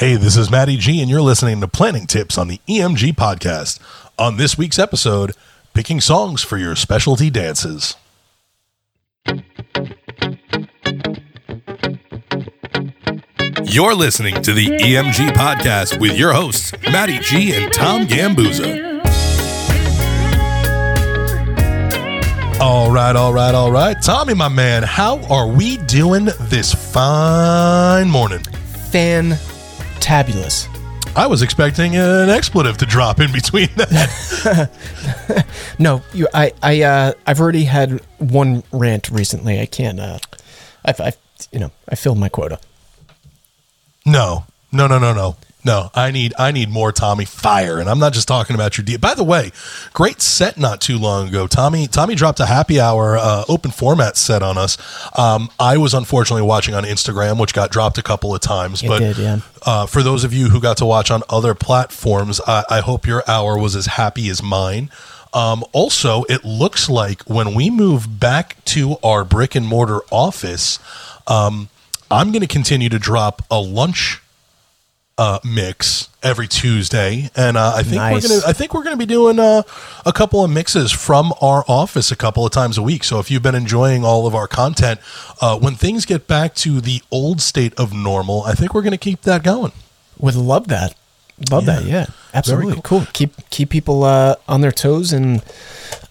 Hey, this is Matty G, and you're listening to Planning Tips on the EMG podcast. On this week's episode, picking songs for your specialty dances. You're listening to the EMG podcast with your hosts, Matty G and Tom Gambuzza. All right, all right, all right. Tommy, my man, how are we doing this fine morning? Fantabulous. I was expecting an expletive to drop in between that. No, you, I, I, uh, I've already had one rant recently. I can't. Uh, I've, I've, you know, I filled my quota. No, no, no, no, no, no. I need, I need more Tommy fire, and I'm not just talking about your. deal. By the way, great set not too long ago. Tommy, Tommy dropped a happy hour uh, open format set on us. Um, I was unfortunately watching on Instagram, which got dropped a couple of times. It but did, yeah. uh, for those of you who got to watch on other platforms, I, I hope your hour was as happy as mine. Um, also, it looks like when we move back to our brick and mortar office, um, I'm going to continue to drop a lunch uh, mix every Tuesday, and uh, I think Nice. we're gonna. I think we're gonna be doing uh, a couple of mixes from our office a couple of times a week. So if you've been enjoying all of our content, uh, when things get back to the old state of normal, I think we're gonna keep that going. Would love that. Love that. Yeah. Yeah, absolutely. cool. Cool. Keep keep people uh, on their toes and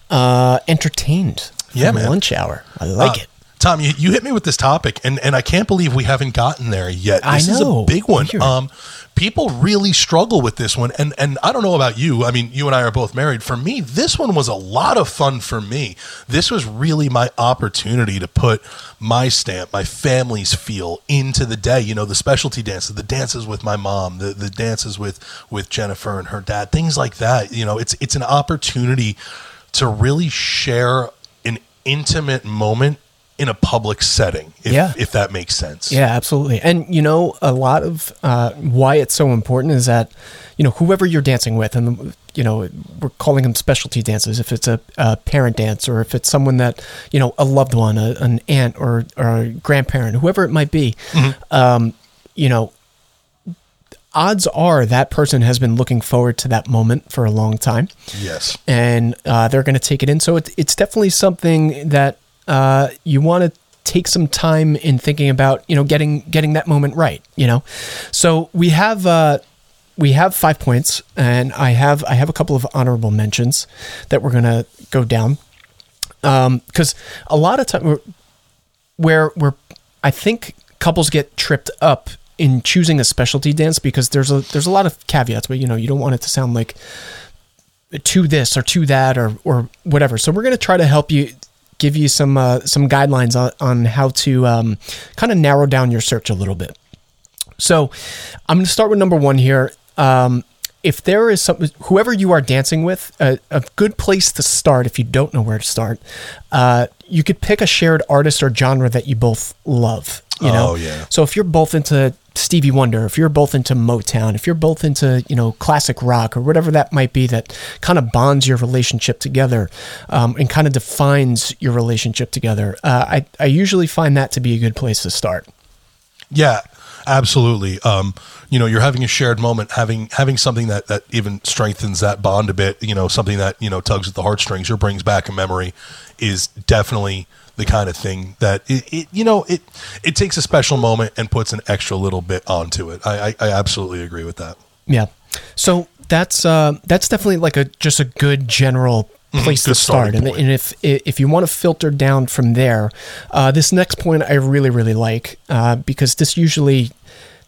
uh, entertained. Yeah, man. Lunch hour. I like it. Tom, you, you hit me with this topic, and, and I can't believe we haven't gotten there yet. I This is a know. big one. Um, people really struggle with this one, and and I don't know about you. I mean, you and I are both married. For me, this one was a lot of fun. For me, this was really my opportunity to put my stamp, my family's feel into the day. You know, the specialty dances, the dances with my mom, the the dances with with Jennifer and her dad, things like that. You know, it's it's an opportunity to really share an intimate moment in a public setting, if, Yeah. if that makes sense. Yeah, absolutely. And you know, a lot of uh, why it's so important is that you know whoever you're dancing with, and you know we're calling them specialty dances. If it's a, a parent dance, or if it's someone that you know a loved one, a, an aunt or or a grandparent, whoever it might be, um, you know. Odds are that person has been looking forward to that moment for a long time Yes. and uh, they're going to take it in. So it, it's definitely something that uh, you want to take some time in thinking about, you know, getting getting that moment right. You know, so we have uh, we have five points, and I have I have a couple of honorable mentions that we're to go down because a lot of time where where I think couples get tripped up in choosing a specialty dance because there's a there's a lot of caveats, but you know you don't want it to sound like to this or to that or or whatever. So we're going to try to help you give you some uh, some guidelines on, on how to um, kind of narrow down your search a little bit. So I'm going to start with number one here. Um, if there is some, whoever you are dancing with, a, a good place to start if you don't know where to start, uh, you could pick a shared artist or genre that you both love. You know, Oh, yeah. so if you're both into Stevie Wonder, if you're both into Motown, if you're both into you know classic rock or whatever that might be, that kind of bonds your relationship together um, and kind of defines your relationship together. Uh, I I usually find that to be a good place to start. Yeah, absolutely. Um, you know, you're having a shared moment, having having something that that even strengthens that bond a bit. You know, something that you know tugs at the heartstrings or brings back a memory is definitely the kind of thing that it, it you know it it takes a special moment and puts an extra little bit onto it. I I, I absolutely agree with that. Yeah. So that's uh, that's definitely like a just a good general place good to start. And, and if if you want to filter down from there, uh, this next point I really really like uh, because this usually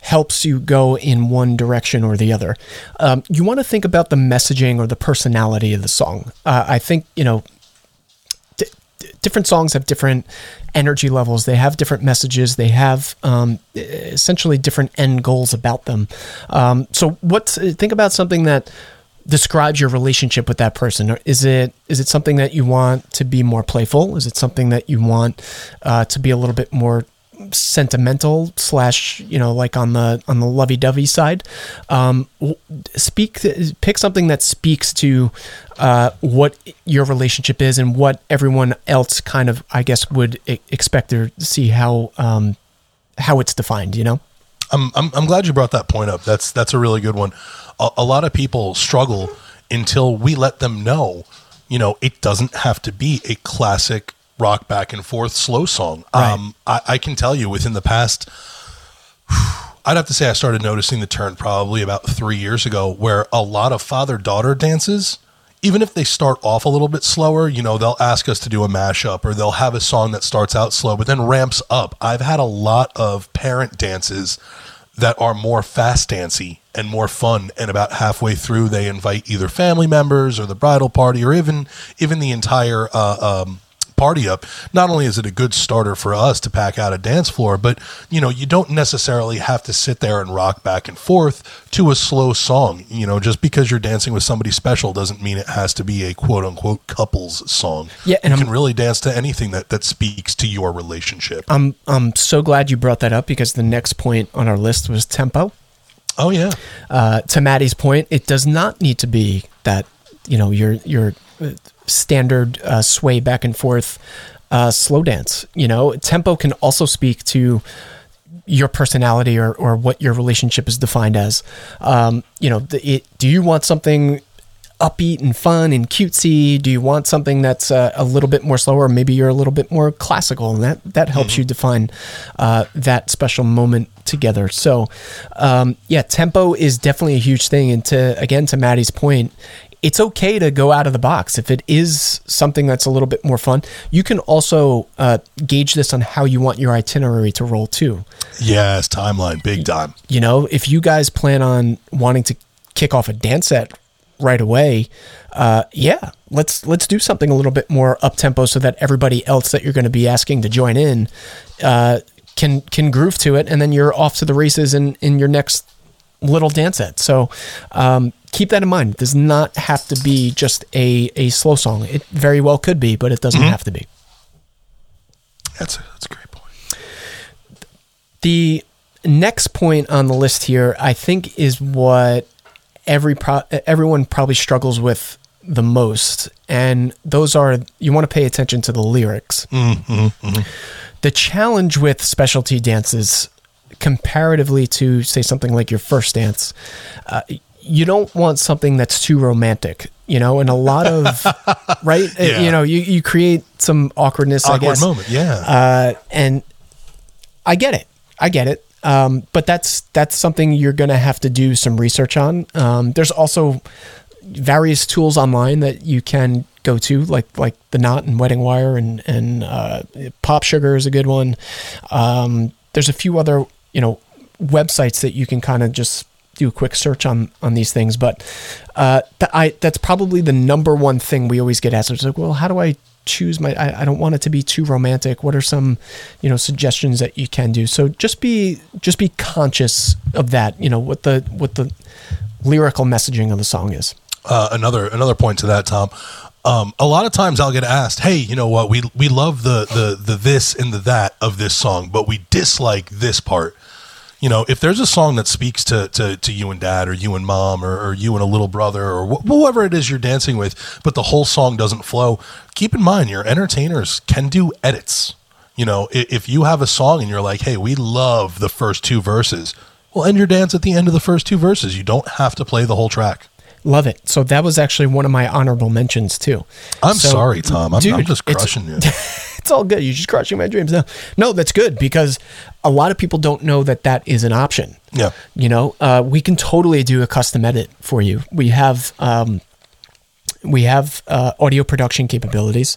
helps you go in one direction or the other. Um, you want to think about the messaging or the personality of the song. Uh, I think you know di- di- different songs have different energy levels. They have different messages. They have um, essentially different end goals about them. Um, so, what? Think about something that describes your relationship with that person. Is it is it something that you want to be more playful? Is it something that you want uh, to be a little bit more sentimental slash you know like on the on the lovey-dovey side um speak pick something that speaks to uh what your relationship is and what everyone else kind of i guess would expect to see how um how it's defined you know I'm, I'm I'm glad you brought that point up. That's that's a really good one. A, a lot of people struggle until we let them know, you know, it doesn't have to be a classic rock back and forth slow song. Right. Um, I, I can tell you within the past, I'd have to say I started noticing the turn probably about three years ago, where a lot of father daughter dances, even if they start off a little bit slower, you know, they'll ask us to do a mashup or they'll have a song that starts out slow but then ramps up. I've had a lot of parent dances that are more fast dancey and more fun and about halfway through they invite either family members or the bridal party or even even the entire uh, um, party up not only is it a good starter for us to pack out a dance floor but you know you don't necessarily have to sit there and rock back and forth to a slow song you know just because you're dancing with somebody special doesn't mean it has to be a quote unquote couples song. Yeah, and you I'm- can really dance to anything that that speaks to your relationship. I'm I'm so glad you brought that up because the next point on our list was tempo. oh yeah. Uh, to Matty's point, it does not need to be that you know your your uh, standard uh, sway back and forth uh, slow dance. You know, tempo can also speak to your personality or, or what your relationship is defined as. Um, you know, the, it, do you want something upbeat and fun and cutesy? Do you want something that's uh, a little bit more slower? Maybe you're a little bit more classical, and that that helps you define uh, that special moment together. So, um, yeah, tempo is definitely a huge thing. And to again to Matty's point. It's okay to go out of the box if it is something that's a little bit more fun. You can also uh, gauge this on how you want your itinerary to roll too. yes timeline big time You know, if you guys plan on wanting to kick off a dance set right away, uh, yeah, let's let's do something a little bit more up tempo so that everybody else that you're going to be asking to join in uh, can can groove to it, and then you're off to the races in in your next little dance set. So um, keep that in mind. It does not have to be just a a slow song. It very well could be, but it doesn't mm-hmm. have to be. that's a, that's a great point The next point on the list here, I think, is what every pro- everyone probably struggles with the most, and those are you want to pay attention to the lyrics. Mm-hmm, mm-hmm. The challenge with specialty dances, comparatively to say something like your first dance, uh, you don't want something that's too romantic. You know, and a lot of right, Uh, Yeah. you know, you, you create some awkwardness. I awkward guess moment yeah uh, and I get it. I get it. Um, but that's that's something you're going to have to do some research on. Um, there's also various tools online that you can go to, like like the Knot and Wedding Wire, and and uh, Pop Sugar is a good one. Um, there's a few other you know websites that you can kind of just do a quick search on on these things. But uh, th- I that's probably the number one thing we always get asked. It's like, well, how do I choose my I, I don't want it to be too romantic what are some you know suggestions that you can do so just be just be conscious of that you know what the what the lyrical messaging of the song is uh, another another point to that, Tom. Um, a lot of times I'll get asked, "Hey, you know what? We we love the the the this and the that of this song, but we dislike this part." You know, if there's a song that speaks to to, to you and dad, or you and mom, or, or you and a little brother, or wh- whoever it is you're dancing with, but the whole song doesn't flow, keep in mind your entertainers can do edits. You know, i- if you have a song and you're like, "Hey, we love the first two verses," well, end your dance at the end of the first two verses. You don't have to play the whole track. Love it. So that was actually one of my honorable mentions too. I'm So- sorry, Tom. I'm, I'm Dude, just it's- crushing you. it's all good. You're just crushing my dreams. No no that's good because a lot of people don't know that that is an option. Yeah. you know uh, we can totally do a custom edit for you. We have um, we have uh, audio production capabilities.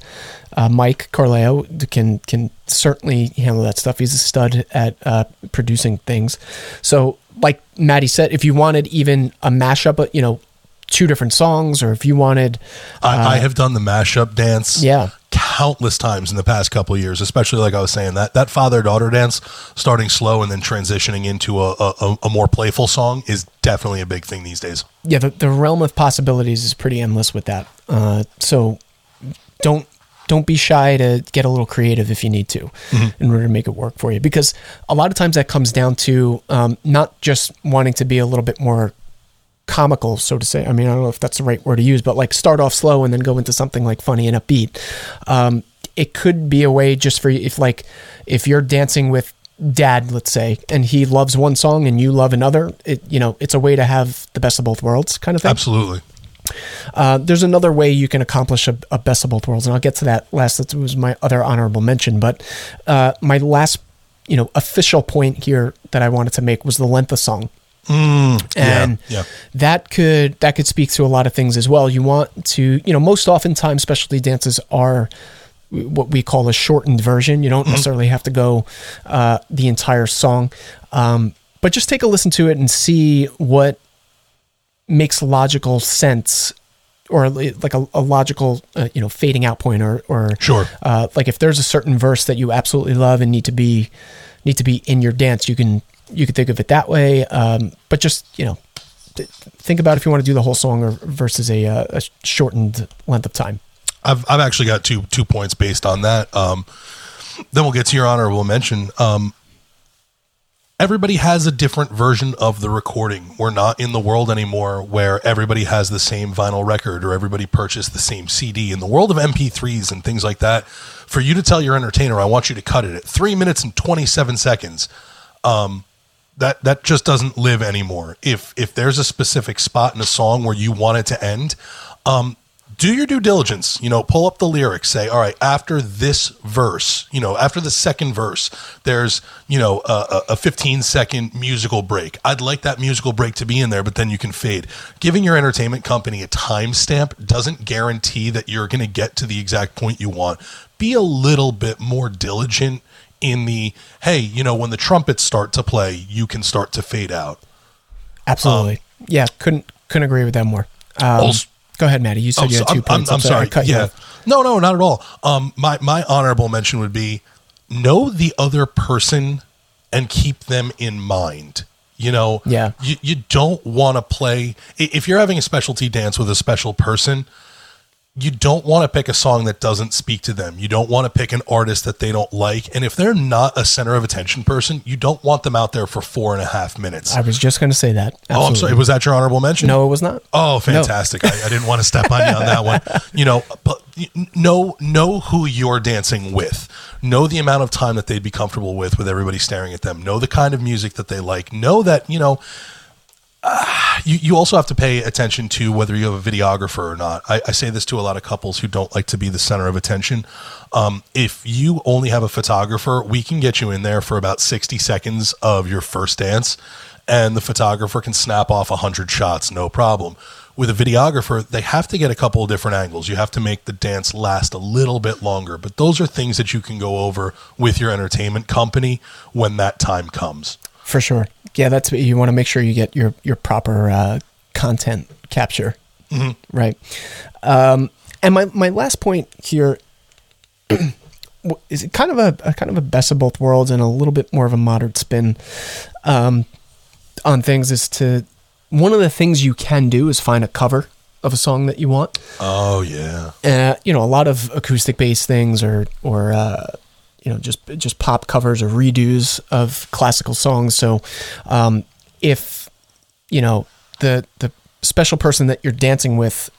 Uh, mike carleo can can certainly handle that stuff. He's a stud at uh, producing things. So like matty said if you wanted even a mashup you know two different songs or if you wanted I, I have done the mashup dance Uh, Yeah. countless times in the past couple of years, especially like I was saying, that that father daughter dance starting slow and then transitioning into a, a, a more playful song is definitely a big thing these days. yeah the, the realm of possibilities is pretty endless with that uh, so don't don't be shy to get a little creative if you need to in order to make it work for you because a lot of times that comes down to um, not just wanting to be a little bit more comical so to say i mean i don't know if that's the right word to use but like start off slow and then go into something like funny and upbeat um, it could be a way just for you if like if you're dancing with dad, let's say, and he loves one song and you love another, it you know, it's a way to have the best of both worlds kind of thing. Absolutely. Uh, there's another way you can accomplish a, a, best of both worlds, and I'll get to that last. That was my other honorable mention, but uh, my last, you know, official point here that I wanted to make was the length of song. Mm, and yeah, yeah. that could that could speak to a lot of things as well. You want to, you know, most oftentimes specialty dances are what we call a shortened version. You don't mm-hmm. necessarily have to go uh, the entire song, um, but just take a listen to it and see what makes logical sense or like a, a logical uh, you know fading out point or or sure uh, like if there's a certain verse that you absolutely love and need to be need to be in your dance you can you could think of it that way um, but just you know think about if you want to do the whole song or versus a, uh, a shortened length of time I've, I've actually got two two points based on that um, then we'll get to your honorable mention um, everybody has a different version of the recording. We're not in the world anymore where everybody has the same vinyl record or everybody purchased the same CD. In the world of MP3s and things like that, for you to tell your entertainer, I want you to cut it at three minutes and 27 seconds, um, that that just doesn't live anymore. If if there's a specific spot in a song where you want it to end, um, do your due diligence. You know, pull up the lyrics. Say, all right, after this verse, you know, after the second verse, there's you know a, a 15 second musical break. I'd like that musical break to be in there, but then you can fade. Giving your entertainment company a timestamp doesn't guarantee that you're going to get to the exact point you want. Be a little bit more diligent in the hey, you know, when the trumpets start to play, you can start to fade out. Absolutely. Um, yeah, couldn't couldn't agree with that more. Um, also, Go ahead, Matty. You said oh, you had 2 I'm, points. I'm, I'm sorry. yeah. No, no, not at all. Um, my my honorable mention would be know the other person and keep them in mind. You know, yeah. You you don't want to play if you're having a specialty dance with a special person you don't want to pick a song that doesn't speak to them. You don't want to pick an artist that they don't like. And if they're not a center of attention person, you don't want them out there for four and a half minutes. I was just going to say that. Absolutely. Oh, I'm sorry. Was that your honorable mention? No, it was not. Oh, fantastic. No. I, I, didn't want to step on you on that one. You know, but know, know who you're dancing with. Know the amount of time that they'd be comfortable with, with everybody staring at them. Know the kind of music that they like. Know that, you know, uh, you, you also have to pay attention to whether you have a videographer or not. I, I, say this to a lot of couples who don't like to be the center of attention. Um, if you only have a photographer, we can get you in there for about 60 seconds of your first dance, and the photographer can snap off 100 shots, no problem. With a videographer, they have to get a couple of different angles. You have to make the dance last a little bit longer, but those are things that you can go over with your entertainment company when that time comes. For sure. Yeah, that's what you want to make sure you get your your proper uh, content capture. Mm-hmm. Right. Um, and my, my last point here is kind of a, a, kind of a best of both worlds and a little bit more of a modern spin um, on things is to one of the things you can do is find a cover of a song that you want. Oh yeah. Uh, you know, a lot of acoustic based things or or uh, you know just just pop covers or redos of classical songs. So um, if you know the the special person that you're dancing with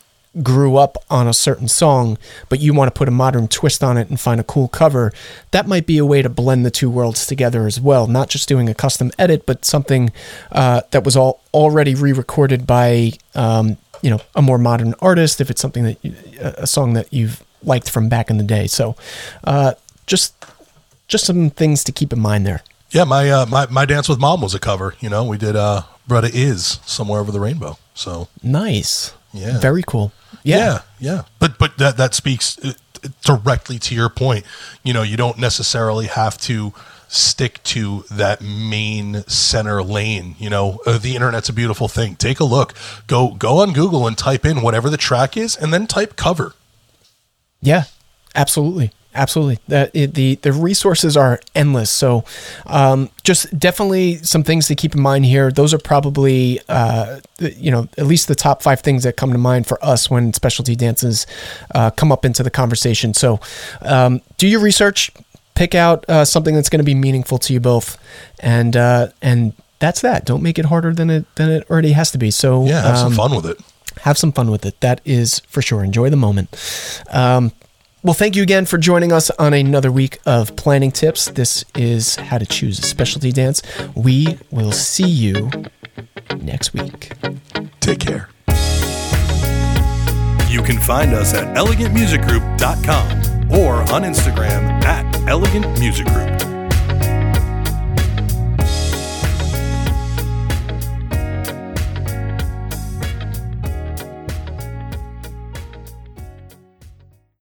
grew up on a certain song, but you want to put a modern twist on it and find a cool cover, that might be a way to blend the two worlds together as well. Not just doing a custom edit, but something uh, that was all already re-recorded by um, you know a more modern artist. If it's something that you, a song that you've liked from back in the day, so uh, just just some things to keep in mind there. Yeah, my uh, my my dance with mom was a cover. You know, we did uh, "Brother Iz" somewhere over the rainbow. So nice. Yeah. Very cool. Yeah. yeah, yeah. But but that that speaks uh, directly to your point. You know, you don't necessarily have to stick to that main center lane. You know, uh, the internet's a beautiful thing. Take a look. Go go on Google and type in whatever the track is, and then type cover. Yeah, absolutely absolutely. The, the the resources are endless. So, um, just definitely some things to keep in mind here. Those are probably, uh, you know, at least the top five things that come to mind for us when specialty dances uh, come up into the conversation. So, um, do your research, pick out uh, something that's going to be meaningful to you both, and uh, and that's that. Don't make it harder than it than it already has to be. So yeah, have um, some fun with it. Have some fun with it. That is for sure. Enjoy the moment. Well, thank you again for joining us on another week of planning tips. This is how to choose a specialty dance. We will see you next week. Take care. You can find us at elegantmusicgroup.com or on Instagram at elegantmusicgroup.